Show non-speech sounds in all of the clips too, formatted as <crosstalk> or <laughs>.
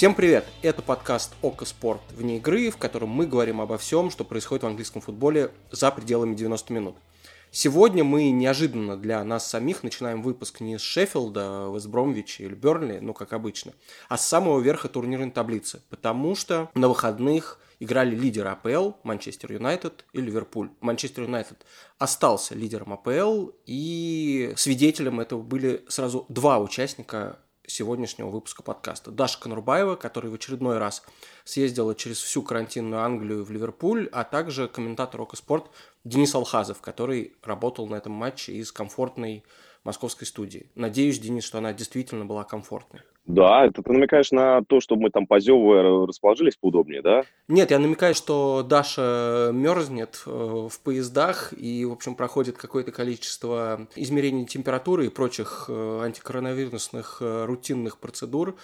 Всем привет! Это подкаст «Око Спорт» вне игры, в котором мы говорим обо всем, что происходит в английском футболе за пределами 90 минут. Сегодня мы неожиданно для нас самих начинаем выпуск не с Шеффилда, Вестбромвича или Бернли, ну как обычно, а с самого верха турнирной таблицы, потому что на выходных играли лидеры АПЛ, Манчестер Юнайтед и Ливерпуль. Манчестер Юнайтед остался лидером АПЛ, и свидетелем этого были сразу два участника сегодняшнего выпуска подкаста. Даша Конурбаева, которая в очередной раз съездила через всю карантинную Англию в Ливерпуль, а также комментатор Ока Спорт Денис Алхазов, который работал на этом матче из комфортной московской студии. Надеюсь, Денис, что она действительно была комфортной. Да, это ты намекаешь на то, чтобы мы там позевывая расположились поудобнее, да? Нет, я намекаю, что Даша мерзнет э, в поездах и, в общем, проходит какое-то количество измерений температуры и прочих э, антикоронавирусных э, рутинных процедур.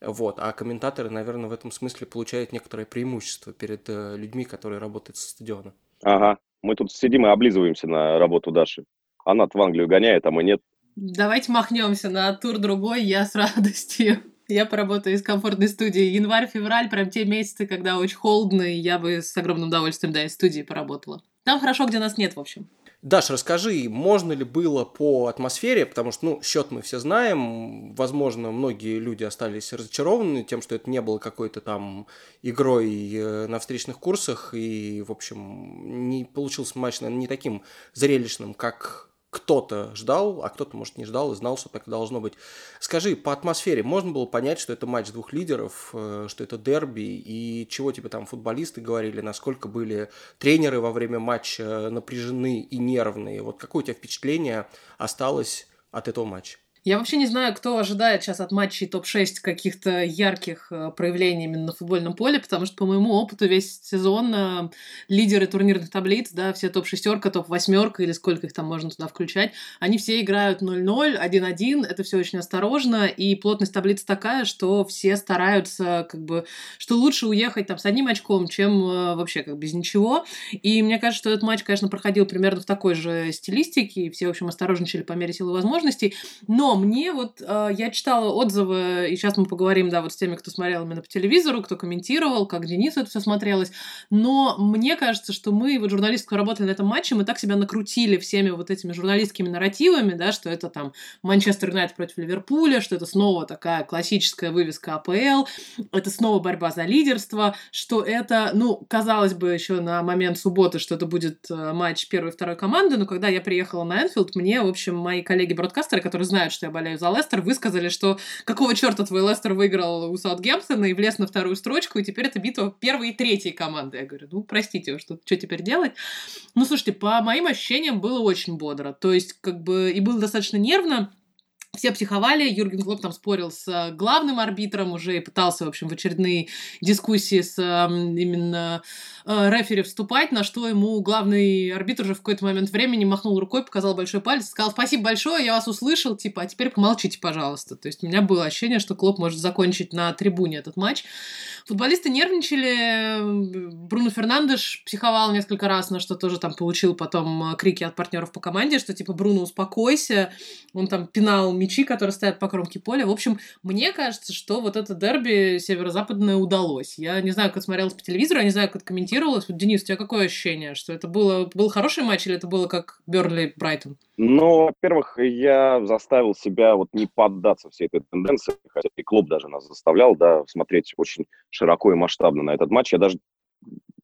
Вот. А комментаторы, наверное, в этом смысле получают некоторое преимущество перед людьми, которые работают со стадиона. Ага, мы тут сидим и облизываемся на работу Даши. Она в Англию гоняет, а мы нет. Давайте махнемся на тур другой, я с радостью. Я поработаю из комфортной студии. Январь-февраль, прям те месяцы, когда очень холодно, и я бы с огромным удовольствием, да, из студии поработала. Там хорошо, где нас нет, в общем. Даш, расскажи, можно ли было по атмосфере, потому что, ну, счет мы все знаем, возможно, многие люди остались разочарованы тем, что это не было какой-то там игрой э, на встречных курсах, и, в общем, не получился матч, наверное, не таким зрелищным, как кто-то ждал, а кто-то, может, не ждал и знал, что так должно быть. Скажи, по атмосфере можно было понять, что это матч двух лидеров, э, что это дерби, и чего тебе там футболисты говорили, насколько были тренеры во время матча напряжены и нервные? Вот какое у тебя впечатление осталось от этого матча? Я вообще не знаю, кто ожидает сейчас от матчей топ-6 каких-то ярких э, проявлений именно на футбольном поле, потому что, по моему опыту, весь сезон э, лидеры турнирных таблиц, да, все топ-шестерка, топ-восьмерка или сколько их там можно туда включать, они все играют 0-0, 1-1, это все очень осторожно, и плотность таблицы такая, что все стараются, как бы, что лучше уехать там с одним очком, чем э, вообще как без ничего. И мне кажется, что этот матч, конечно, проходил примерно в такой же стилистике, и все, в общем, осторожничали по мере силы возможностей, но мне вот э, я читала отзывы, и сейчас мы поговорим, да, вот с теми, кто смотрел именно по телевизору, кто комментировал, как Денис это все смотрелось. Но мне кажется, что мы, вот журналисты, кто работали на этом матче, мы так себя накрутили всеми вот этими журналистскими нарративами, да, что это там Манчестер Юнайтед против Ливерпуля, что это снова такая классическая вывеска АПЛ, это снова борьба за лидерство, что это, ну, казалось бы, еще на момент субботы, что это будет э, матч первой и второй команды, но когда я приехала на Энфилд, мне, в общем, мои коллеги-бродкастеры, которые знают, что что я болею за Лестер, высказали, что какого черта твой Лестер выиграл у Саутгемптона и влез на вторую строчку, и теперь это битва первой и третьей команды. Я говорю, ну, простите, что, что теперь делать? Ну, слушайте, по моим ощущениям было очень бодро. То есть, как бы, и было достаточно нервно, все психовали, Юрген Клоп там спорил с э, главным арбитром уже и пытался, в общем, в очередные дискуссии с именно э, рефери вступать, на что ему главный арбитр уже в какой-то момент времени махнул рукой, показал большой палец, сказал «Спасибо большое, я вас услышал, типа, а теперь помолчите, пожалуйста». То есть у меня было ощущение, что Клоп может закончить на трибуне этот матч. Футболисты нервничали, Бруно Фернандеш психовал несколько раз, на что тоже там получил потом э, крики от партнеров по команде, что типа «Бруно, успокойся», он там пинал мячи, которые стоят по кромке поля. В общем, мне кажется, что вот это дерби северо-западное удалось. Я не знаю, как смотрелось по телевизору, я не знаю, как комментировалось. Вот, Денис, у тебя какое ощущение? Что это было, был хороший матч или это было как Бернли-Брайтон? Ну, во-первых, я заставил себя вот не поддаться всей этой тенденции, хотя и клуб даже нас заставлял, да, смотреть очень широко и масштабно на этот матч. Я даже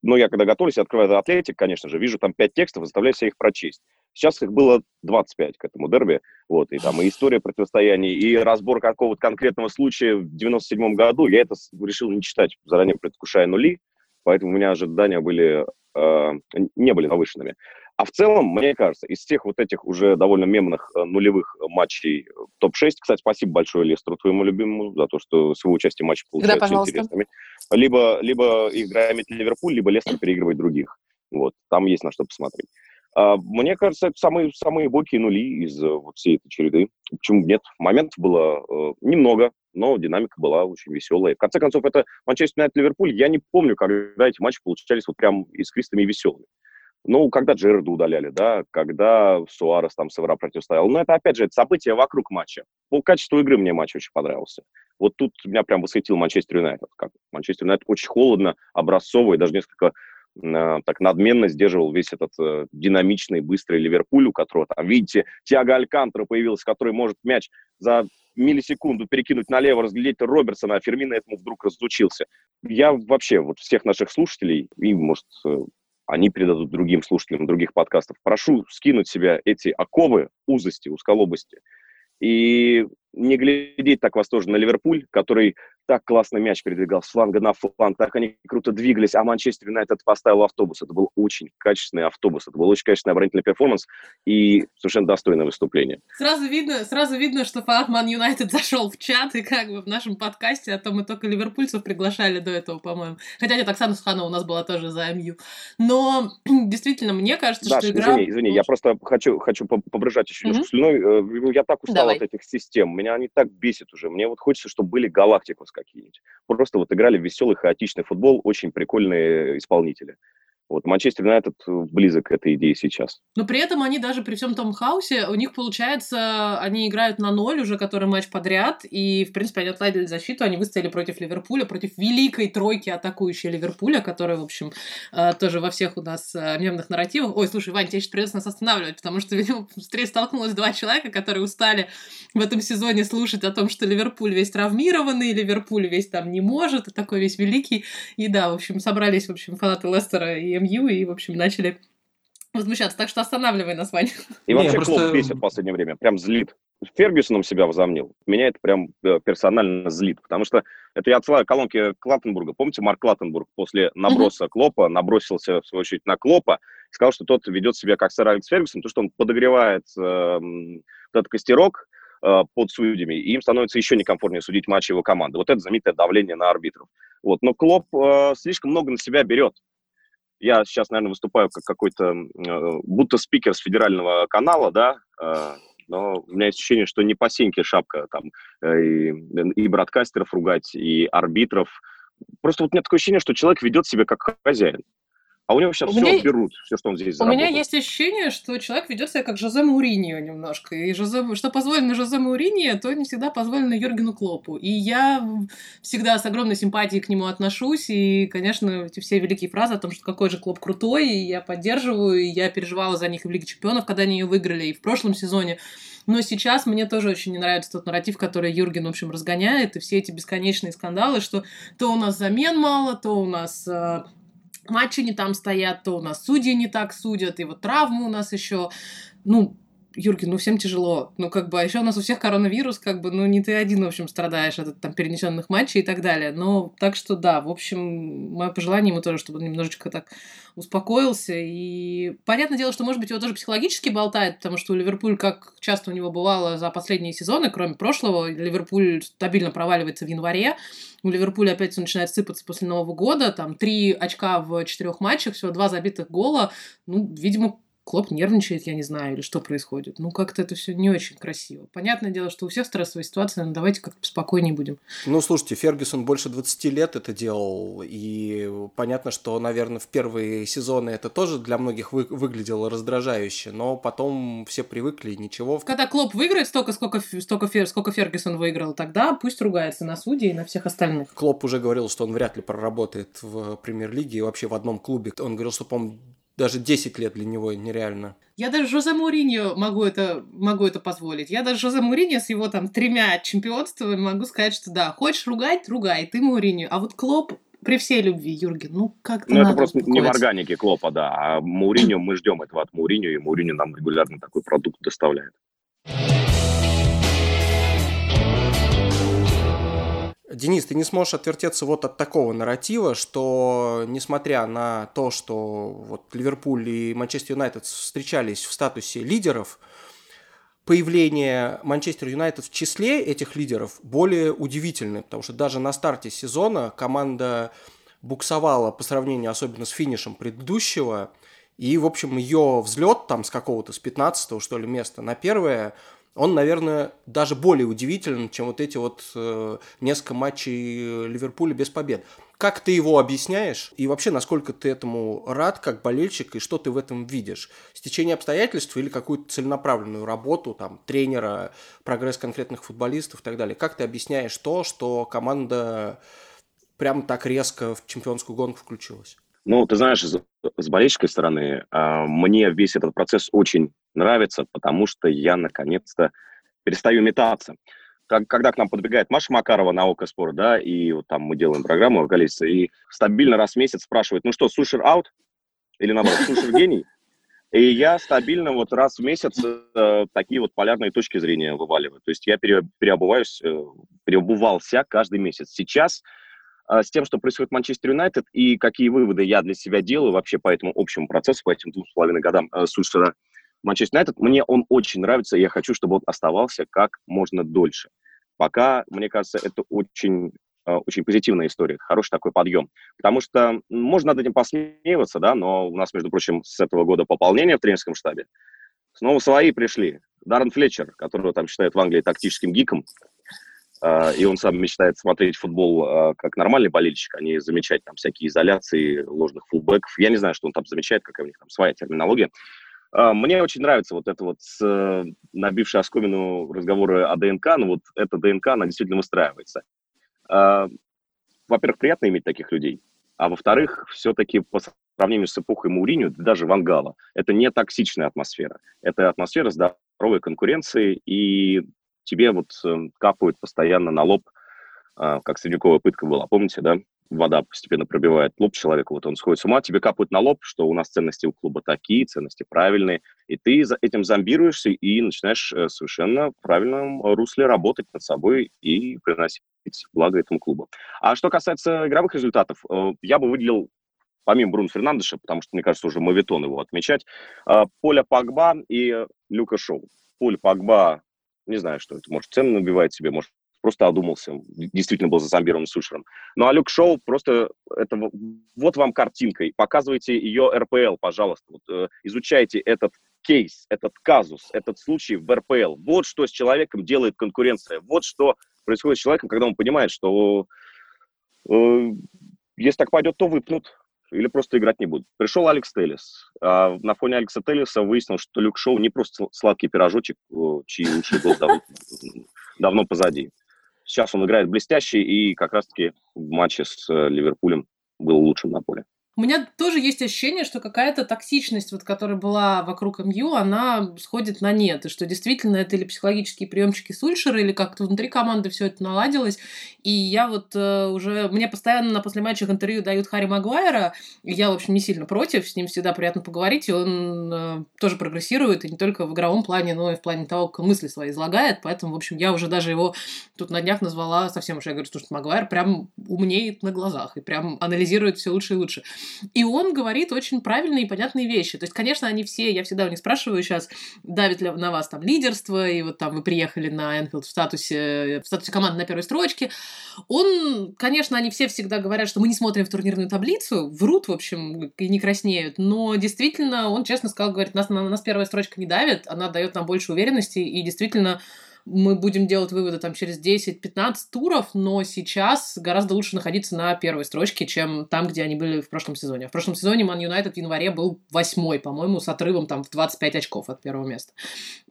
ну, я когда готовлюсь, открываю Атлетик, конечно же, вижу там пять текстов, заставляю себя их прочесть. Сейчас их было 25 к этому дерби, вот, и там и история противостояний, и разбор какого-то конкретного случая в 97 году, я это решил не читать, заранее предвкушая нули, поэтому у меня ожидания были, э, не были завышенными. А в целом, мне кажется, из всех вот этих уже довольно мемных э, нулевых матчей э, топ-6, кстати, спасибо большое Лестеру, твоему любимому, за то, что свое участие в матче получается да, интересными. Либо, либо играет Ливерпуль, либо Лестер переигрывает других. Вот, там есть на что посмотреть. А, мне кажется, это самые, самые бойкие нули из э, вот всей этой череды. Почему нет? Моментов было э, немного, но динамика была очень веселая. В конце концов, это Манчестер Юнайтед Ливерпуль. Я не помню, когда эти матчи получались вот прям искристыми и веселыми. Ну, когда Джерарда удаляли, да, когда Суарес там с Эвра противостоял. Но это, опять же, это событие вокруг матча. По качеству игры мне матч очень понравился. Вот тут меня прям восхитил Манчестер Юнайтед. Как Манчестер Юнайтед очень холодно, образцово и даже несколько э, так надменно сдерживал весь этот э, динамичный, быстрый Ливерпуль, у которого там, видите, Тиаго Алькантера появился, который может мяч за миллисекунду перекинуть налево, разглядеть Робертсона, а Фермина этому вдруг разучился. Я вообще вот всех наших слушателей, и, может, э, они передадут другим слушателям других подкастов, прошу скинуть себя эти оковы, узости, узколобости, и не глядеть так восторженно на Ливерпуль, который так классно мяч передвигал с фланга на фланг, так они круто двигались, а Манчестер Юнайтед поставил автобус. Это был очень качественный автобус, это был очень качественный оборонительный перформанс и совершенно достойное выступление. Сразу видно, сразу видно, что фанат Ман Юнайтед <laughs> зашел в чат, и как бы в нашем подкасте, а то мы только ливерпульцев приглашали до этого, по-моему. Хотя нет, Оксана Суханова у нас была тоже за МЮ. Но <clears throat> действительно, мне кажется, Даш, что игра... извини, извини, я просто хочу, хочу побрыжать еще mm-hmm. немножко слюной. Э, я так устал Давай. от этих систем, меня они так бесят уже. Мне вот хочется, чтобы были галактикус какие-нибудь. Просто вот играли веселый, хаотичный футбол, очень прикольные исполнители. Вот Манчестер Юнайтед близок к этой идее сейчас. Но при этом они даже при всем том хаосе, у них получается, они играют на ноль уже который матч подряд, и, в принципе, они отладили защиту, они выстояли против Ливерпуля, против великой тройки атакующей Ливерпуля, которая, в общем, э, тоже во всех у нас э, мемных нарративах. Ой, слушай, Вань, тебе сейчас придется нас останавливать, потому что, <laughs> видимо, быстрее столкнулось два человека, которые устали в этом сезоне слушать о том, что Ливерпуль весь травмированный, Ливерпуль весь там не может, и такой весь великий. И да, в общем, собрались, в общем, фанаты Лестера и МЮ и, в общем, начали возмущаться. Так что останавливай нас, Ваня. И вообще просто... Клоп бесит в последнее время. Прям злит. Фергюсоном себя возомнил. Меня это прям э, персонально злит. Потому что это я отсылаю колонки Клаттенбурга. Помните, Марк Клаттенбург после наброса mm-hmm. Клопа набросился, в свою очередь, на Клопа и сказал, что тот ведет себя как сэр Алекс Фергюсон, то, что он подогревает э, этот костерок, э, под судьями, и им становится еще некомфортнее судить матчи его команды. Вот это знаменитое давление на арбитров. Вот. Но Клоп э, слишком много на себя берет я сейчас, наверное, выступаю как какой-то, э, будто спикер с федерального канала, да, э, но у меня есть ощущение, что не по сеньке шапка там э, и, и бродкастеров ругать, и арбитров. Просто вот у меня такое ощущение, что человек ведет себя как хозяин. А у него сейчас у все меня... берут, все, что он здесь заработал. У меня есть ощущение, что человек ведет себя как Жозе Мауриньо немножко. И Жозе... что позволено Жозе Мауриньо, то не всегда позволено Юргену Клопу. И я всегда с огромной симпатией к нему отношусь. И, конечно, эти все великие фразы о том, что какой же Клоп крутой, и я поддерживаю, и я переживала за них в Лиге Чемпионов, когда они ее выиграли, и в прошлом сезоне. Но сейчас мне тоже очень не нравится тот нарратив, который Юрген, в общем, разгоняет, и все эти бесконечные скандалы, что то у нас замен мало, то у нас э, матчи не там стоят, то у нас судьи не так судят, и вот травмы у нас еще, ну, Юрген, ну всем тяжело. Ну, как бы, а еще у нас у всех коронавирус, как бы, ну, не ты один, в общем, страдаешь от там перенесенных матчей и так далее. Но так что да, в общем, мое пожелание ему тоже, чтобы он немножечко так успокоился. И понятное дело, что, может быть, его тоже психологически болтает, потому что у Ливерпуль, как часто у него бывало за последние сезоны, кроме прошлого, Ливерпуль стабильно проваливается в январе. У Ливерпуля опять все начинает сыпаться после Нового года. Там три очка в четырех матчах, всего два забитых гола. Ну, видимо, Клоп нервничает, я не знаю, или что происходит. Ну, как-то это все не очень красиво. Понятное дело, что у всех стрессовая ситуация, но давайте как-то спокойнее будем. Ну, слушайте, Фергюсон больше 20 лет это делал, и понятно, что, наверное, в первые сезоны это тоже для многих вы выглядело раздражающе, но потом все привыкли, ничего. Когда Клоп выиграет столько, сколько, столько, Фер, сколько Фергюсон выиграл, тогда пусть ругается на судьи и на всех остальных. Клоп уже говорил, что он вряд ли проработает в премьер-лиге и вообще в одном клубе. Он говорил, что, по-моему, даже 10 лет для него нереально. Я даже Жозе Мourinho могу это, могу это позволить. Я даже Жозе Мourinho с его там тремя чемпионствами могу сказать, что да, хочешь ругать, ругай, ты Мourinho. А вот Клоп при всей любви, Юрген, ну как-то Ну это просто не в органике Клопа, да. А Мауриньо, мы ждем этого от Мауриньо, и Мауриньо нам регулярно такой продукт доставляет. Денис, ты не сможешь отвертеться вот от такого нарратива, что несмотря на то, что вот Ливерпуль и Манчестер Юнайтед встречались в статусе лидеров, появление Манчестер Юнайтед в числе этих лидеров более удивительное, потому что даже на старте сезона команда буксовала по сравнению особенно с финишем предыдущего, и, в общем, ее взлет там с какого-то, с 15 что ли, места на первое – он, наверное, даже более удивителен, чем вот эти вот э, несколько матчей Ливерпуля без побед. Как ты его объясняешь? И вообще, насколько ты этому рад, как болельщик, и что ты в этом видишь? Стечение обстоятельств или какую-то целенаправленную работу, там, тренера, прогресс конкретных футболистов и так далее? Как ты объясняешь то, что команда прям так резко в чемпионскую гонку включилась? Ну, ты знаешь, с, с болельщической стороны, э, мне весь этот процесс очень нравится, потому что я наконец-то перестаю метаться. Как, когда к нам подбегает Маша Макарова на Око Спорт, да, и вот там мы делаем программу в количестве, и стабильно раз в месяц спрашивает, ну что, сушер аут? Или наоборот, сушер гений? И я стабильно вот раз в месяц э, такие вот полярные точки зрения вываливаю. То есть я пере, переобуваюсь, э, переобувался каждый месяц. Сейчас с тем, что происходит в Манчестер Юнайтед, и какие выводы я для себя делаю вообще по этому общему процессу, по этим двум с половиной годам э, Сульшера Манчестер Юнайтед, мне он очень нравится, и я хочу, чтобы он оставался как можно дольше. Пока, мне кажется, это очень э, очень позитивная история, хороший такой подъем. Потому что можно над этим посмеиваться, да, но у нас, между прочим, с этого года пополнение в тренерском штабе. Снова свои пришли. Даррен Флетчер, которого там считают в Англии тактическим гиком, и он сам мечтает смотреть футбол э, как нормальный болельщик, а не замечать там всякие изоляции ложных фулбеков. Я не знаю, что он там замечает, какая у них там своя терминология. А, мне очень нравится вот это вот с, набившая оскомину разговоры о ДНК, но вот эта ДНК, она действительно выстраивается. А, во-первых, приятно иметь таких людей, а во-вторых, все-таки по сравнению с эпохой Мауриню, даже Вангала, это не токсичная атмосфера. Это атмосфера здоровой конкуренции, и тебе вот э, капают постоянно на лоб, а, как средневековая пытка была, помните, да? вода постепенно пробивает лоб человека, вот он сходит с ума, тебе капают на лоб, что у нас ценности у клуба такие, ценности правильные, и ты за этим зомбируешься и начинаешь э, совершенно в правильном русле работать над собой и приносить благо этому клубу. А что касается игровых результатов, э, я бы выделил помимо Бруно Фернандеша, потому что, мне кажется, уже мавитон его отмечать, э, Поля Пагба и Люка Шоу. Поль Пагба, не знаю, что это, может, цену набивает себе, может, просто одумался, действительно был зазомбирован Сушером. Ну а Люк Шоу просто, это вот вам картинка, показывайте ее РПЛ, пожалуйста, вот, э, изучайте этот кейс, этот казус, этот случай в РПЛ. Вот что с человеком делает конкуренция, вот что происходит с человеком, когда он понимает, что э, если так пойдет, то выпнут или просто играть не будут. Пришел Алекс Теллис. А на фоне Алекса Теллиса выяснилось, что Люк Шоу не просто сладкий пирожочек, чьи лучшие год давно, <laughs> давно позади. Сейчас он играет блестяще, и как раз-таки в матче с э, Ливерпулем был лучшим на поле. У меня тоже есть ощущение, что какая-то токсичность, вот, которая была вокруг МЮ, она сходит на нет. И что действительно это или психологические приемчики Сульшера, или как-то внутри команды все это наладилось. И я вот э, уже... Мне постоянно на послематчах интервью дают Харри Магуайра. И я, в общем, не сильно против. С ним всегда приятно поговорить. И он э, тоже прогрессирует. И не только в игровом плане, но и в плане того, как мысли свои излагает. Поэтому, в общем, я уже даже его тут на днях назвала совсем уж. Я говорю, что Магуайр прям умнеет на глазах. И прям анализирует все лучше и лучше. И он говорит очень правильные и понятные вещи. То есть, конечно, они все, я всегда у них спрашиваю сейчас, давит ли на вас там лидерство, и вот там вы приехали на Энфилд в статусе, в статусе команды на первой строчке. Он, конечно, они все всегда говорят, что мы не смотрим в турнирную таблицу, врут, в общем, и не краснеют, но действительно, он честно сказал, говорит, нас, на, нас первая строчка не давит, она дает нам больше уверенности, и действительно мы будем делать выводы там через 10-15 туров, но сейчас гораздо лучше находиться на первой строчке, чем там, где они были в прошлом сезоне. В прошлом сезоне Ман Юнайтед в январе был восьмой, по-моему, с отрывом там в 25 очков от первого места.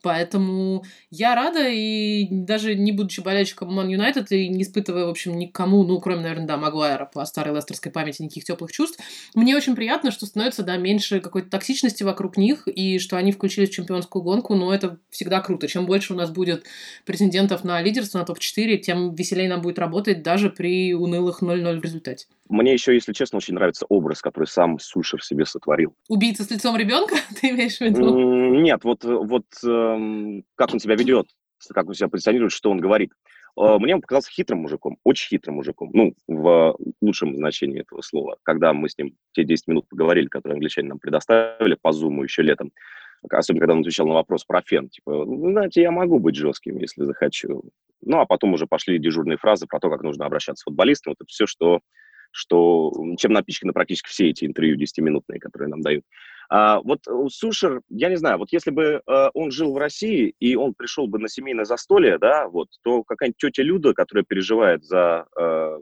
Поэтому я рада, и даже не будучи болельщиком Ман Юнайтед и не испытывая, в общем, никому, ну, кроме, наверное, да, Магуайра по старой лестерской памяти, никаких теплых чувств, мне очень приятно, что становится, да, меньше какой-то токсичности вокруг них, и что они включились в чемпионскую гонку, но это всегда круто. Чем больше у нас будет претендентов на лидерство, на топ-4, тем веселее нам будет работать даже при унылых 0-0 в результате. Мне еще, если честно, очень нравится образ, который сам Сушер себе сотворил. Убийца с лицом ребенка, <laughs> ты имеешь в виду? Нет, вот, вот эм, как он себя ведет, как он себя позиционирует, что он говорит. Э, мне он показался хитрым мужиком, очень хитрым мужиком, ну, в лучшем значении этого слова. Когда мы с ним те 10 минут поговорили, которые англичане нам предоставили по зуму еще летом, особенно когда он отвечал на вопрос про фен, типа, ну, знаете, я могу быть жестким, если захочу. Ну, а потом уже пошли дежурные фразы про то, как нужно обращаться с футболистом. Вот это все, что, что чем напичканы практически все эти интервью 10-минутные, которые нам дают. А, вот Сушер, я не знаю, вот если бы э, он жил в России, и он пришел бы на семейное застолье, да, вот, то какая-нибудь тетя Люда, которая переживает за э,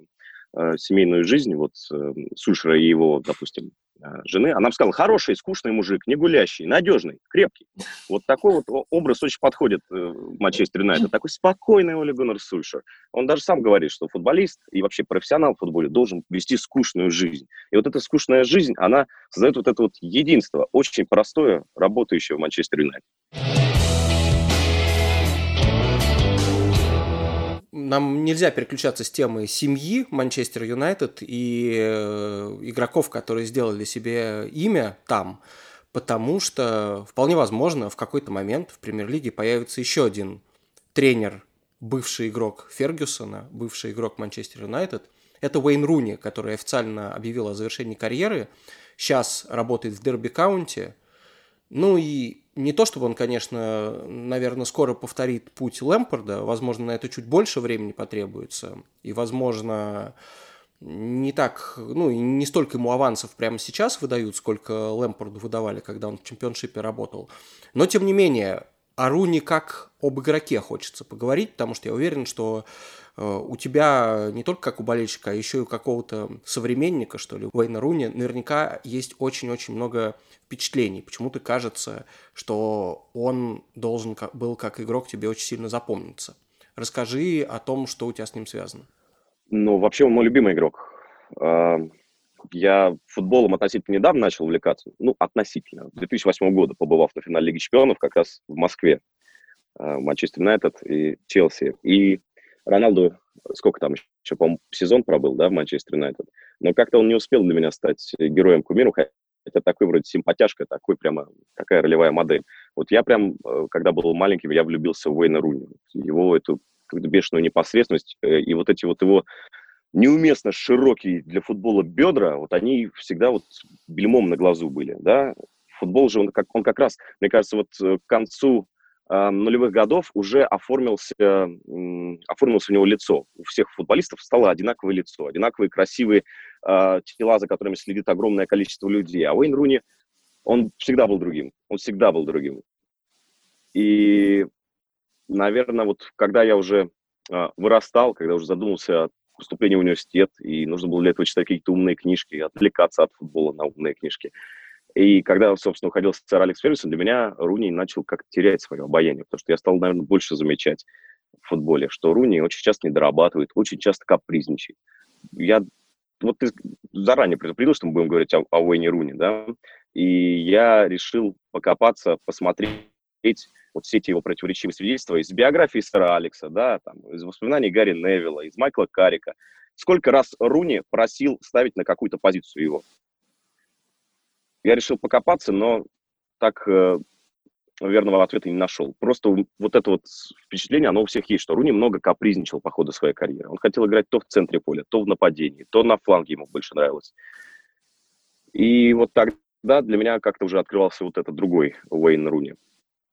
э, семейную жизнь вот э, и его, допустим, э, жены, она бы сказала, хороший, скучный мужик, не гулящий, надежный, крепкий. Вот такой вот образ очень подходит э, Манчестер Юнайтед. Такой спокойный Оли Гуннер Сульшер. Он даже сам говорит, что футболист и вообще профессионал в футболе должен вести скучную жизнь. И вот эта скучная жизнь, она создает вот это вот единство, очень простое, работающее в Манчестер Юнайтед. Нам нельзя переключаться с темы семьи Манчестер Юнайтед и э, игроков, которые сделали себе имя там, потому что вполне возможно в какой-то момент в премьер-лиге появится еще один тренер, бывший игрок Фергюсона, бывший игрок Манчестер Юнайтед. Это Уэйн Руни, который официально объявил о завершении карьеры. Сейчас работает в Дерби Каунти. Ну и не то, чтобы он, конечно, наверное, скоро повторит путь Лэмпорда, возможно, на это чуть больше времени потребуется, и, возможно, не так, ну, не столько ему авансов прямо сейчас выдают, сколько Лэмпорду выдавали, когда он в чемпионшипе работал. Но, тем не менее, о Руни как об игроке хочется поговорить, потому что я уверен, что у тебя не только как у болельщика, а еще и у какого-то современника, что ли, Уэйна Руни, наверняка есть очень-очень много впечатлений. Почему-то кажется, что он должен был как игрок тебе очень сильно запомниться. Расскажи о том, что у тебя с ним связано. Ну, вообще он мой любимый игрок. А, я футболом относительно недавно начал увлекаться. Ну, относительно. 2008 года побывав на финале Лиги Чемпионов как раз в Москве. А, Манчестер Юнайтед и Челси. И Роналду, сколько там еще, по-моему, сезон пробыл, да, в Манчестер Юнайтед. Но как-то он не успел для меня стать героем кумиром, хотя такой вроде симпатяшка, такой прямо, такая ролевая модель. Вот я прям, э, когда был маленьким, я влюбился в Уэйна Руни. Его эту какую-то бешеную непосредственность э, и вот эти вот его неуместно широкие для футбола бедра, вот они всегда вот бельмом на глазу были, да. Футбол же, он как, он как раз, мне кажется, вот э, к концу нулевых годов уже оформился, э, оформилось у него лицо. У всех футболистов стало одинаковое лицо, одинаковые красивые э, тела, за которыми следит огромное количество людей. А Уэйн Руни, он всегда был другим. Он всегда был другим. И, наверное, вот когда я уже э, вырастал, когда уже задумался о поступлении в университет, и нужно было для этого читать какие-то умные книжки, отвлекаться от футбола на умные книжки – и когда, собственно, уходил сэр Алекс Фергюсон, для меня Руни начал как-то терять свое обаяние, потому что я стал, наверное, больше замечать в футболе, что Руни очень часто не дорабатывает, очень часто капризничает. Я вот ты заранее предупредил, что мы будем говорить о, о Уэйне Руни, да, и я решил покопаться, посмотреть вот все эти его противоречивые свидетельства из биографии сэра Алекса, да, там, из воспоминаний Гарри Невилла, из Майкла Карика. Сколько раз Руни просил ставить на какую-то позицию его. Я решил покопаться, но так э, верного ответа не нашел. Просто вот это вот впечатление, оно у всех есть, что Руни много капризничал по ходу своей карьеры. Он хотел играть то в центре поля, то в нападении, то на фланге ему больше нравилось. И вот тогда для меня как-то уже открывался вот этот другой Уэйн Руни.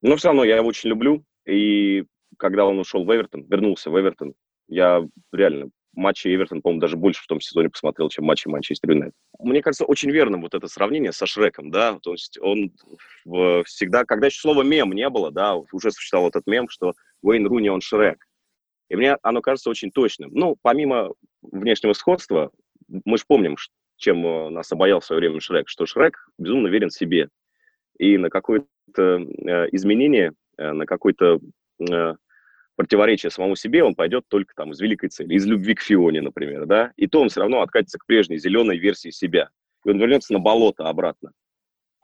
Но все равно я его очень люблю, и когда он ушел в Эвертон, вернулся в Эвертон, я реально матчи Эвертон, по-моему, даже больше в том сезоне посмотрел, чем матчи Манчестер Юнайтед. Мне кажется, очень верным вот это сравнение со Шреком, да, то есть он всегда, когда еще слова мем не было, да, уже существовал этот мем, что Уэйн Руни, он Шрек. И мне оно кажется очень точным. Ну, помимо внешнего сходства, мы же помним, чем э, нас обаял в свое время Шрек, что Шрек безумно верен себе. И на какое-то э, изменение, э, на какой-то противоречие самому себе, он пойдет только там из великой цели, из любви к Фионе, например, да, и то он все равно откатится к прежней зеленой версии себя. И он вернется на болото обратно.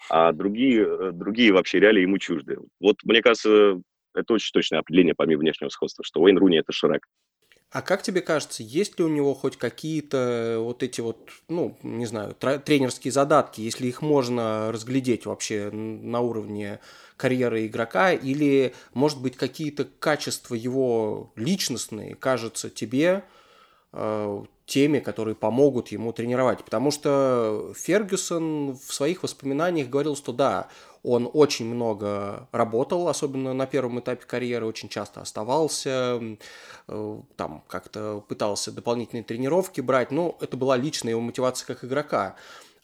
А другие, э, другие вообще реалии ему чужды. Вот, мне кажется, это очень точное определение, помимо внешнего сходства, что Уэйн Руни – это Шрек. А как тебе кажется, есть ли у него хоть какие-то вот эти вот, ну, не знаю, тренерские задатки, если их можно разглядеть вообще на уровне карьеры игрока, или, может быть, какие-то качества его личностные кажутся тебе э, теми, которые помогут ему тренировать. Потому что Фергюсон в своих воспоминаниях говорил, что да, он очень много работал, особенно на первом этапе карьеры, очень часто оставался, э, там как-то пытался дополнительные тренировки брать, но это была личная его мотивация как игрока.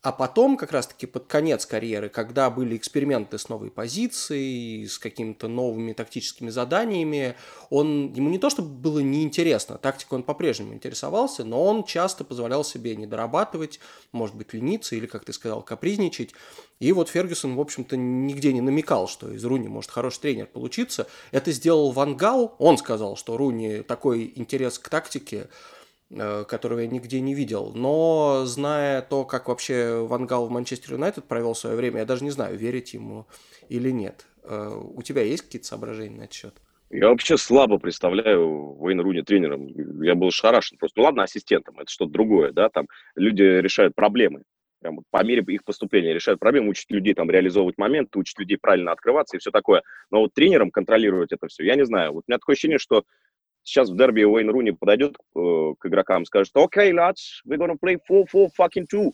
А потом, как раз-таки под конец карьеры, когда были эксперименты с новой позицией, с какими-то новыми тактическими заданиями, он, ему не то чтобы было неинтересно, тактика он по-прежнему интересовался, но он часто позволял себе не дорабатывать, может быть, лениться или, как ты сказал, капризничать. И вот Фергюсон, в общем-то, нигде не намекал, что из Руни может хороший тренер получиться. Это сделал Ван Гал. Он сказал, что Руни такой интерес к тактике которого я нигде не видел. Но зная то, как вообще Вангал в Манчестер Юнайтед провел свое время, я даже не знаю, верить ему или нет. Э, у тебя есть какие-то соображения на этот счет? Я вообще слабо представляю Уэйн Руни тренером. Я был шарашен просто. Ну ладно, ассистентом, это что-то другое, да, там люди решают проблемы. Прям по мере их поступления решают проблемы, учат людей там реализовывать момент, учат людей правильно открываться и все такое. Но вот тренером контролировать это все, я не знаю. Вот у меня такое ощущение, что сейчас в дерби Уэйн Руни подойдет э, к игрокам, скажет, окей, okay, lads, we're gonna play 4-4 fucking 2.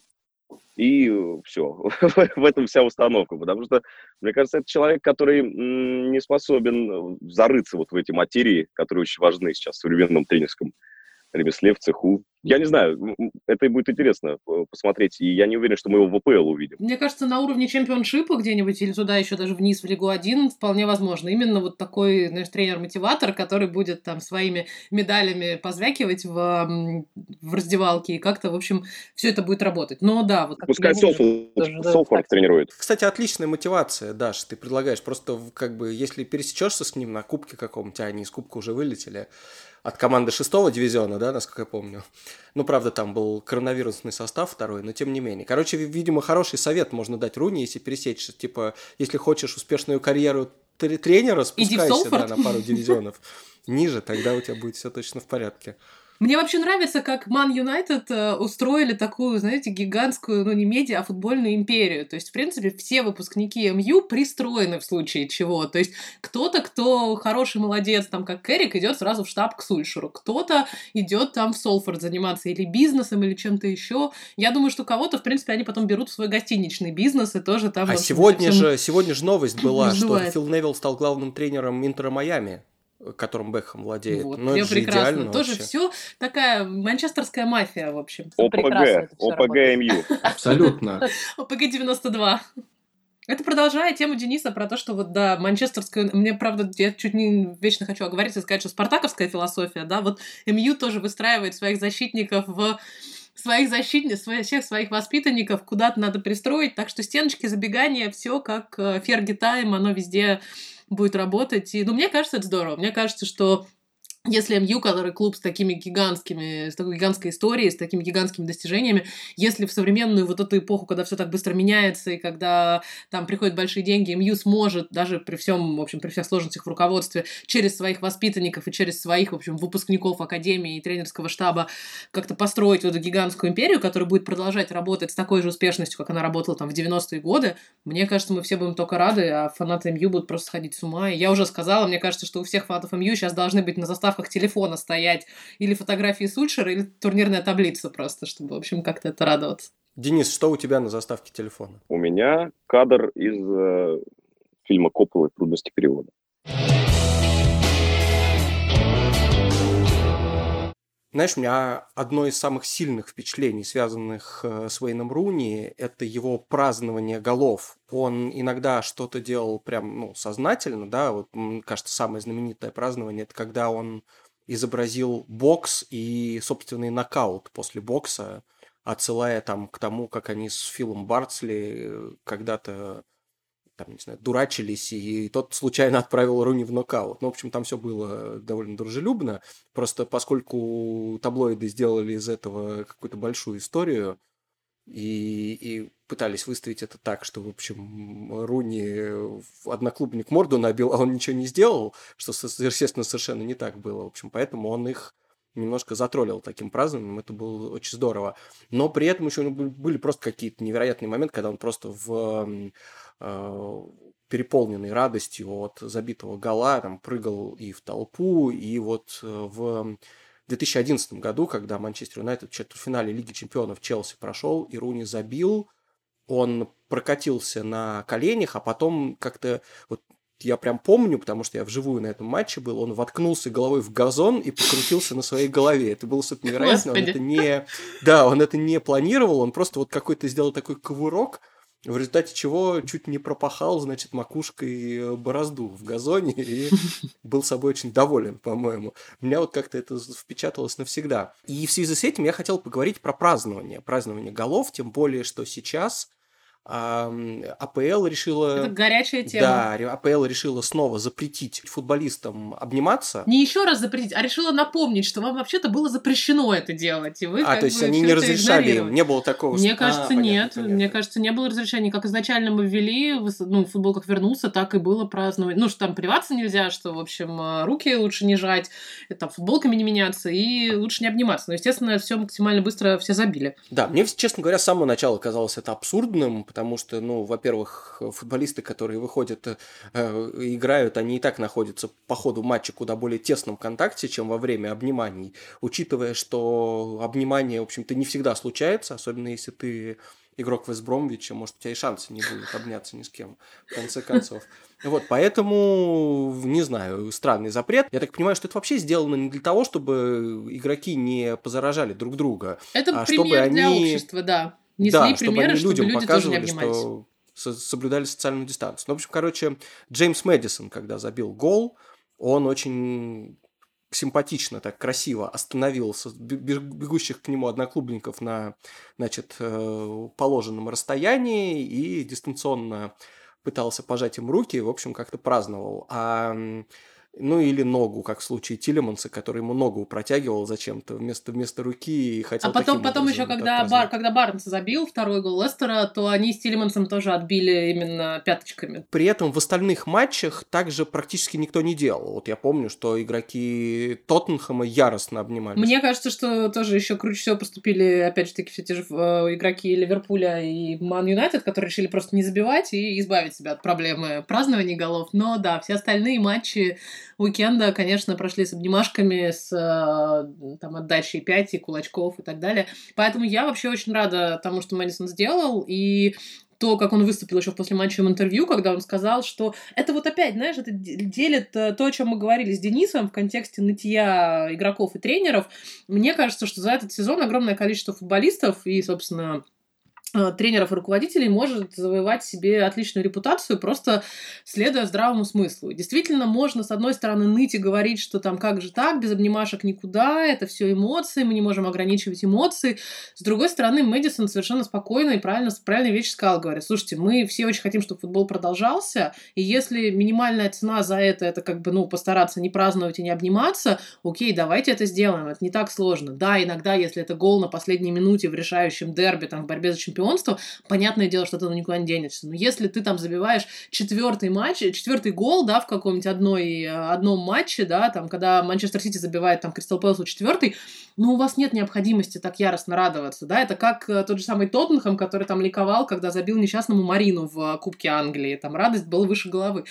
И э, все, <laughs> в этом вся установка, потому что, мне кажется, это человек, который не способен зарыться вот в эти материи, которые очень важны сейчас в современном тренерском ремесле, в цеху. Я не знаю, это будет интересно э, посмотреть, и я не уверен, что мы его в ВПЛ увидим. Мне кажется, на уровне чемпионшипа где-нибудь или туда еще даже вниз в Лигу 1 вполне возможно. Именно вот такой, знаешь, тренер-мотиватор, который будет там своими медалями позвякивать в, в раздевалке, и как-то, в общем, все это будет работать. Но да, вот... Пускай Солфорд тренирует. Кстати, отличная мотивация, Даш, ты предлагаешь. Просто как бы, если пересечешься с ним на кубке каком-то, а они из кубка уже вылетели, от команды шестого дивизиона, да, насколько я помню. Ну, правда, там был коронавирусный состав второй, но тем не менее. Короче, видимо, хороший совет можно дать Руни, если пересечься. Типа, если хочешь успешную карьеру тренера, спускайся да, на пару дивизионов ниже, тогда у тебя будет все точно в порядке. Мне вообще нравится, как Ман Юнайтед э, устроили такую, знаете, гигантскую, ну не медиа, а футбольную империю. То есть, в принципе, все выпускники МЮ пристроены в случае чего. То есть, кто-то, кто хороший молодец, там, как Эрик, идет сразу в штаб к Сульшеру. Кто-то идет там в Солфорд заниматься или бизнесом, или чем-то еще. Я думаю, что кого-то, в принципе, они потом берут в свой гостиничный бизнес и тоже там... А сегодня же, сегодня же новость была, <clears throat> что Фил Невилл стал главным тренером Интера Майами которым Бэхом владеет. Вот, ну, это же прекрасно. Тоже все такая манчестерская мафия, в общем. ОПГ, ОПГ МЮ. <laughs> Абсолютно. ОПГ 92. Это продолжает тему Дениса про то, что вот, да, манчестерская... Мне, правда, я чуть не вечно хочу оговориться и сказать, что спартаковская философия, да, вот МЮ тоже выстраивает своих защитников в своих защитников, всех своих воспитанников куда-то надо пристроить, так что стеночки, забегания, все как э, Ферги Тайм, оно везде будет работать. И, ну, мне кажется, это здорово. Мне кажется, что если МЮ, который клуб с такими гигантскими, с такой гигантской историей, с такими гигантскими достижениями, если в современную вот эту эпоху, когда все так быстро меняется, и когда там приходят большие деньги, МЮ сможет, даже при всем, в общем, при всех сложностях в руководстве, через своих воспитанников и через своих, в общем, выпускников академии и тренерского штаба как-то построить вот эту гигантскую империю, которая будет продолжать работать с такой же успешностью, как она работала там в 90-е годы, мне кажется, мы все будем только рады, а фанаты МЮ будут просто сходить с ума. И я уже сказала, мне кажется, что у всех фанатов МЮ сейчас должны быть на заставке заставках телефона стоять или фотографии Сульшера, или турнирная таблица просто, чтобы, в общем, как-то это радоваться. Денис, что у тебя на заставке телефона? У меня кадр из э, фильма Копполы «Трудности перевода». Знаешь, у меня одно из самых сильных впечатлений, связанных э, с Уэйном Руни, это его празднование голов. Он иногда что-то делал прям ну, сознательно, да, вот, мне кажется, самое знаменитое празднование, это когда он изобразил бокс и собственный нокаут после бокса, отсылая там к тому, как они с Филом Бартсли э, когда-то там, не знаю, дурачились, и тот случайно отправил Руни в нокаут. Ну, в общем, там все было довольно дружелюбно. Просто поскольку таблоиды сделали из этого какую-то большую историю, и, и пытались выставить это так, что, в общем, Руни одноклубник морду набил, а он ничего не сделал, что, естественно, совершенно не так было. В общем, поэтому он их немножко затроллил таким празднованием, это было очень здорово. Но при этом еще были просто какие-то невероятные моменты, когда он просто в переполненный радостью от забитого гола там прыгал и в толпу, и вот э, в 2011 году, когда Манчестер Юнайтед в четвертьфинале Лиги Чемпионов Челси прошел, и Руни забил, он прокатился на коленях, а потом как-то вот я прям помню, потому что я вживую на этом матче был, он воткнулся головой в газон и покрутился на своей голове. Это было что-то невероятное. Он это не... Да, он это не планировал, он просто вот какой-то сделал такой ковырок, в результате чего чуть не пропахал, значит, макушкой борозду в газоне и <laughs> был собой очень доволен, по-моему. Меня вот как-то это впечаталось навсегда. И в связи с этим я хотел поговорить про празднование, празднование голов, тем более, что сейчас АПЛ решила... Это горячая тема. Да, АПЛ решила снова запретить футболистам обниматься. Не еще раз запретить, а решила напомнить, что вам вообще-то было запрещено это делать. И вы а, то есть они не разрешали им, не было такого... Мне кажется, а, нет. Понятно. Мне кажется, не было разрешения. Как изначально мы ввели, ну, футбол как вернулся, так и было праздновать. Ну, что там приваться нельзя, что, в общем, а, руки лучше не жать, там, футболками не меняться и лучше не обниматься. Но, естественно, все максимально быстро все забили. Да, мне, честно говоря, с самого начала казалось это абсурдным, потому что, ну, во-первых, футболисты, которые выходят, э, играют, они и так находятся по ходу матча куда более тесном контакте, чем во время обниманий, учитывая, что обнимание, в общем-то, не всегда случается, особенно если ты игрок Вестбромвича, может, у тебя и шанса не будет обняться ни с кем, в конце концов. Вот, поэтому, не знаю, странный запрет. Я так понимаю, что это вообще сделано не для того, чтобы игроки не позаражали друг друга, это а пример чтобы они... для общества, да несли да, примеры, чтобы, людям люди показывали, что соблюдали социальную дистанцию. Ну, в общем, короче, Джеймс Мэдисон, когда забил гол, он очень симпатично, так красиво остановился бегущих к нему одноклубников на, значит, э, положенном расстоянии и дистанционно пытался пожать им руки, в общем, как-то праздновал. А ну или ногу, как в случае Тилеманса, который ему ногу протягивал зачем-то вместо, вместо руки и хотел А потом, потом еще, когда, Бар, когда Барнс забил второй гол Лестера, то они с Тилемансом тоже отбили именно пяточками. При этом в остальных матчах также практически никто не делал. Вот я помню, что игроки Тоттенхэма яростно обнимались. Мне кажется, что тоже еще круче всего поступили, опять же таки, все те же э, игроки Ливерпуля и Ман Юнайтед, которые решили просто не забивать и избавить себя от проблемы празднования голов. Но да, все остальные матчи уикенда, конечно, прошли с обнимашками, с э, там, отдачей пяти, кулачков и так далее. Поэтому я вообще очень рада тому, что Мэдисон сделал, и то, как он выступил еще в послематчевом интервью, когда он сказал, что это вот опять, знаешь, это делит э, то, о чем мы говорили с Денисом в контексте нытья игроков и тренеров. Мне кажется, что за этот сезон огромное количество футболистов и, собственно, тренеров и руководителей может завоевать себе отличную репутацию, просто следуя здравому смыслу. Действительно, можно, с одной стороны, ныть и говорить, что там как же так, без обнимашек никуда, это все эмоции, мы не можем ограничивать эмоции. С другой стороны, Мэдисон совершенно спокойно и правильно, правильные вещи сказал, говорит, слушайте, мы все очень хотим, чтобы футбол продолжался, и если минимальная цена за это, это как бы, ну, постараться не праздновать и не обниматься, окей, давайте это сделаем, это не так сложно. Да, иногда, если это гол на последней минуте в решающем дерби, там, в борьбе за чемпионство, чемпионство, понятное дело, что ты никуда не денешься. Но если ты там забиваешь четвертый матч, четвертый гол, да, в каком-нибудь одной, одном матче, да, там, когда Манчестер Сити забивает там Кристал Пэлсу четвертый, ну, у вас нет необходимости так яростно радоваться, да, это как э, тот же самый Тоттенхэм, который там ликовал, когда забил несчастному Марину в Кубке Англии, там радость была выше головы.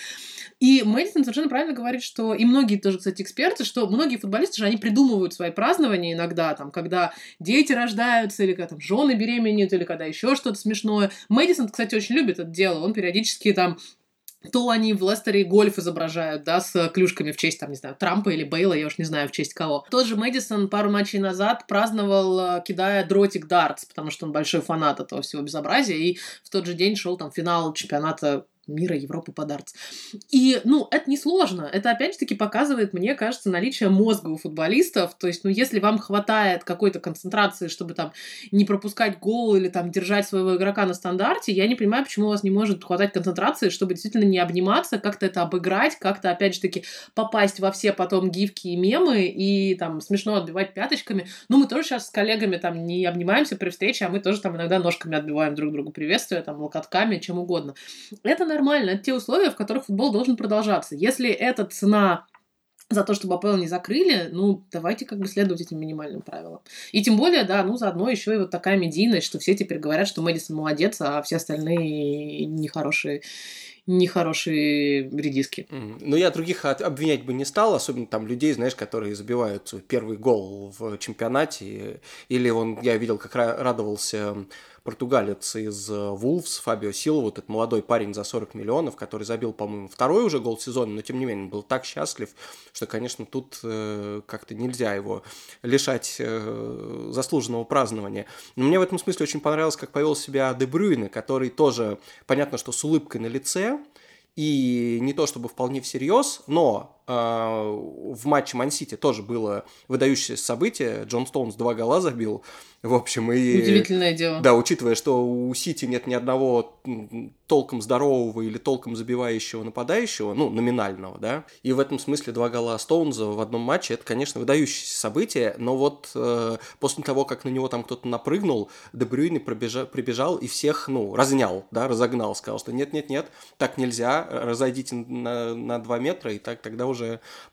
И Мэдисон совершенно правильно говорит, что, и многие тоже, кстати, эксперты, что многие футболисты же, они придумывают свои празднования иногда, там, когда дети рождаются, или когда там жены беременеют, или когда еще что-то смешное. Мэдисон, кстати, очень любит это дело, он периодически там то они в Лестере гольф изображают, да, с клюшками в честь, там, не знаю, Трампа или Бейла, я уж не знаю, в честь кого. Тот же Мэдисон пару матчей назад праздновал, э, кидая дротик дартс, потому что он большой фанат этого всего безобразия, и в тот же день шел там финал чемпионата мира, Европы по дартс. И, ну, это не сложно. Это, опять же таки, показывает, мне кажется, наличие мозга у футболистов. То есть, ну, если вам хватает какой-то концентрации, чтобы там не пропускать гол или там держать своего игрока на стандарте, я не понимаю, почему у вас не может хватать концентрации, чтобы действительно не обниматься, как-то это обыграть, как-то, опять же таки, попасть во все потом гифки и мемы и там смешно отбивать пяточками. Ну, мы тоже сейчас с коллегами там не обнимаемся при встрече, а мы тоже там иногда ножками отбиваем друг другу приветствия, там, локотками, чем угодно. Это, наверное, нормально. Это те условия, в которых футбол должен продолжаться. Если это цена за то, чтобы АПЛ не закрыли, ну, давайте как бы следовать этим минимальным правилам. И тем более, да, ну, заодно еще и вот такая медийность, что все теперь говорят, что Мэдисон молодец, а все остальные нехорошие нехорошие редиски. Ну, я других обвинять бы не стал, особенно там людей, знаешь, которые забивают первый гол в чемпионате. Или он, я видел, как радовался португалец из Вулфс, Фабио Силва, вот этот молодой парень за 40 миллионов, который забил, по-моему, второй уже гол сезона, но тем не менее был так счастлив, что, конечно, тут э, как-то нельзя его лишать э, заслуженного празднования. Но мне в этом смысле очень понравилось, как повел себя Дебрюйне, который тоже, понятно, что с улыбкой на лице, и не то чтобы вполне всерьез, но э, в матче Ман-Сити тоже было выдающееся событие. Джон Стоунс два гола забил. В общем, и... Удивительное дело. Да, учитывая, что у Сити нет ни одного толком здорового или толком забивающего нападающего, ну, номинального, да, и в этом смысле два гола Стоунза в одном матче, это, конечно, выдающееся событие, но вот э, после того, как на него там кто-то напрыгнул, Дебрюйн прибежал, прибежал и всех, ну, разнял, да, разогнал, сказал, что нет-нет-нет, так нельзя, разойдите на, на 2 метра, и так тогда уже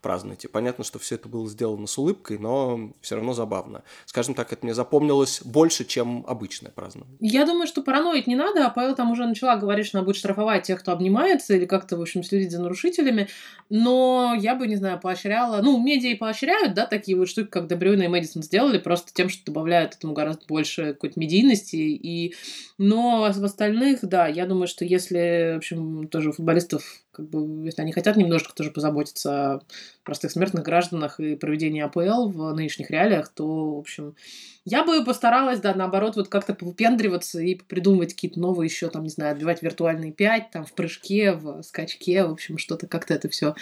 празднуйте. Понятно, что все это было сделано с улыбкой, но все равно забавно. Скажем так, это мне запомнилось больше, чем обычное празднование. Я думаю, что параноить не надо, а Павел там уже начала говорить, что она будет штрафовать тех, кто обнимается, или как-то, в общем, следить за нарушителями, но я бы, не знаю, поощряла... Ну, медиа и поощряют, да, такие вот штуки, как Дебрюйна и Мэдисон сделали, просто тем, что добавляют этому гораздо больше какой-то медийности, и... но в остальных, да, я думаю, что если, в общем, тоже у футболистов как бы, если они хотят немножко тоже позаботиться о простых смертных гражданах и проведении АПЛ в нынешних реалиях, то, в общем, я бы постаралась, да, наоборот, вот как-то выпендриваться и придумывать какие-то новые еще, там, не знаю, отбивать виртуальные пять, там, в прыжке, в скачке, в общем, что-то как-то это все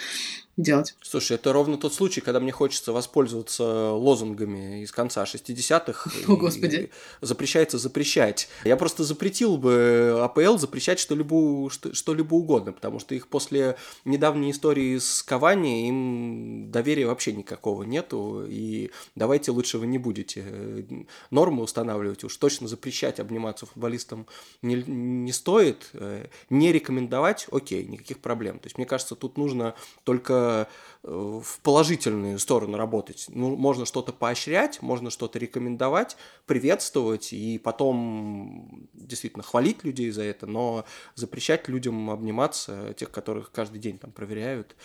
делать. Слушай, это ровно тот случай, когда мне хочется воспользоваться лозунгами из конца 60-х. <laughs> О, Господи. Запрещается запрещать. Я просто запретил бы АПЛ запрещать что-либо что, что-либо угодно, потому что их после недавней истории с Кавани им доверия вообще никакого нету, и давайте лучше вы не будете нормы устанавливать, уж точно запрещать обниматься футболистам не, не стоит, э, не рекомендовать, окей, никаких проблем. То есть, мне кажется, тут нужно только Э, в положительную сторону работать. Ну, можно что-то поощрять, можно что-то рекомендовать, приветствовать и потом действительно хвалить людей за это, но запрещать людям обниматься, тех, которых каждый день там проверяют,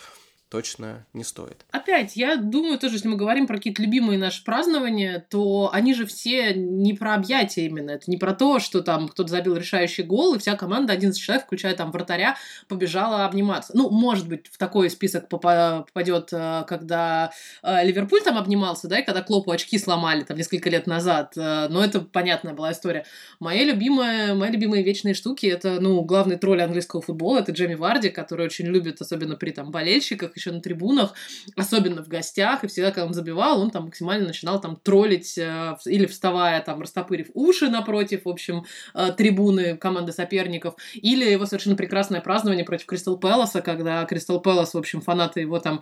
точно не стоит. Опять, я думаю, тоже, если мы говорим про какие-то любимые наши празднования, то они же все не про объятия именно. Это не про то, что там кто-то забил решающий гол, и вся команда, 11 человек, включая там вратаря, побежала обниматься. Ну, может быть, в такой список попадет, э, когда э, Ливерпуль там обнимался, да, и когда Клопу очки сломали там несколько лет назад. Э, но это понятная была история. Моя любимая, мои любимые вечные штуки, это, ну, главный тролль английского футбола, это Джейми Варди, который очень любит, особенно при там болельщиках, еще на трибунах, особенно в гостях, и всегда, когда он забивал, он там максимально начинал там троллить э, или вставая там, растопырив уши напротив, в общем, э, трибуны команды соперников, или его совершенно прекрасное празднование против Кристал Пэласа, когда Кристал Пэлас, в общем, фанаты его там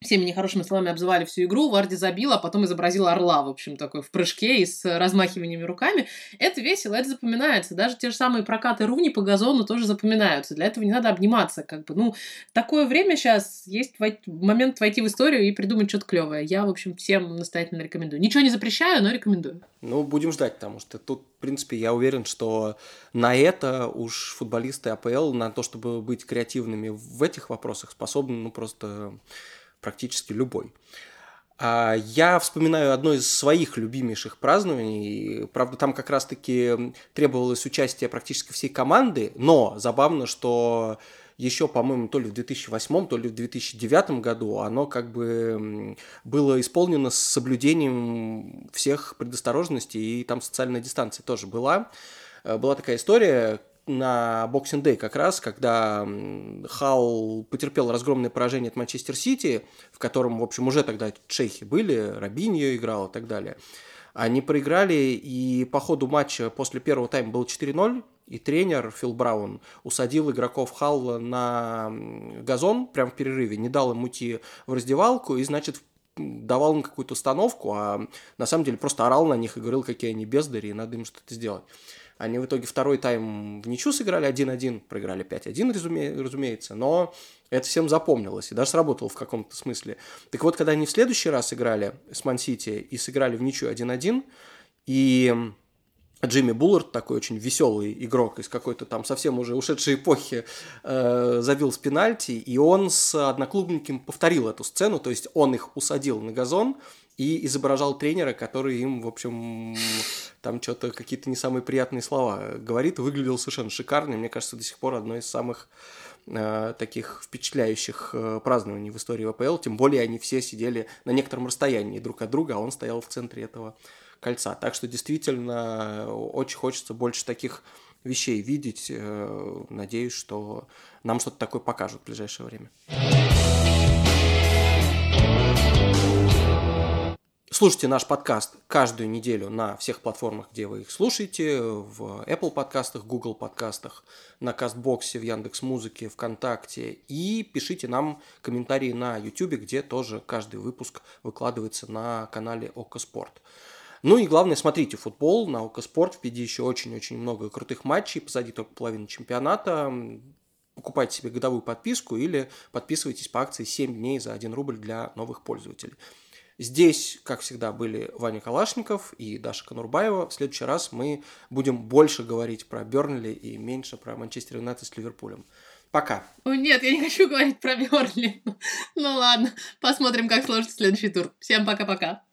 всеми нехорошими словами обзывали всю игру, Варди забил, а потом изобразил орла, в общем, такой в прыжке и с размахиваниями руками. Это весело, это запоминается. Даже те же самые прокаты Руни по газону тоже запоминаются. Для этого не надо обниматься, как бы. Ну, такое время сейчас, есть момент войти в историю и придумать что-то клевое. Я, в общем, всем настоятельно рекомендую. Ничего не запрещаю, но рекомендую. Ну, будем ждать, потому что тут, в принципе, я уверен, что на это уж футболисты АПЛ, на то, чтобы быть креативными в этих вопросах, способны, ну, просто практически любой. А я вспоминаю одно из своих любимейших празднований. Правда, там как раз-таки требовалось участие практически всей команды, но забавно, что еще, по-моему, то ли в 2008, то ли в 2009 году оно как бы было исполнено с соблюдением всех предосторожностей, и там социальная дистанция тоже была. Э, была такая история, на Boxing Day как раз, когда Хал потерпел разгромное поражение от Манчестер Сити, в котором, в общем, уже тогда шейхи были, Рабиньо играл и так далее. Они проиграли, и по ходу матча после первого тайма был 4-0, и тренер Фил Браун усадил игроков Халла на газон прямо в перерыве, не дал им уйти в раздевалку, и, значит, давал им какую-то установку, а на самом деле просто орал на них и говорил, какие они бездари, и надо им что-то сделать. Они в итоге второй тайм в ничью сыграли 1-1, проиграли 5-1, разуме, разумеется, но это всем запомнилось и даже сработало в каком-то смысле. Так вот, когда они в следующий раз играли с Ман-Сити и сыграли в ничью 1-1, и Джимми Буллард, такой очень веселый игрок из какой-то там совсем уже ушедшей эпохи, э, завел с пенальти, и он с одноклубником повторил эту сцену, то есть он их усадил на газон, и изображал тренера, который им, в общем, там что-то какие-то не самые приятные слова говорит, выглядел совершенно шикарно, мне кажется, до сих пор одно из самых э, таких впечатляющих э, празднований в истории ВПЛ, тем более они все сидели на некотором расстоянии друг от друга, а он стоял в центре этого кольца. Так что действительно очень хочется больше таких вещей видеть. Э, надеюсь, что нам что-то такое покажут в ближайшее время. Слушайте наш подкаст каждую неделю на всех платформах, где вы их слушаете, в Apple подкастах, Google подкастах, на Кастбоксе, в Яндекс Музыке, ВКонтакте. И пишите нам комментарии на YouTube, где тоже каждый выпуск выкладывается на канале Око Спорт. Ну и главное, смотрите футбол на Око Спорт. Впереди еще очень-очень много крутых матчей, позади только половина чемпионата. Покупайте себе годовую подписку или подписывайтесь по акции 7 дней за 1 рубль для новых пользователей. Здесь, как всегда, были Ваня Калашников и Даша Конурбаева. В следующий раз мы будем больше говорить про Бернли и меньше про Манчестер Юнайтед с Ливерпулем. Пока. О, нет, я не хочу говорить про Бернли. <laughs> ну ладно, посмотрим, как сложится следующий тур. Всем пока-пока.